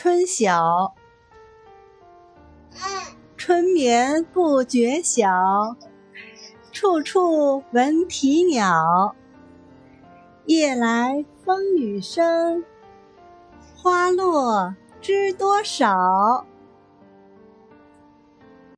春晓。春眠不觉晓处处闻啼鸟。夜来风雨声花落知多少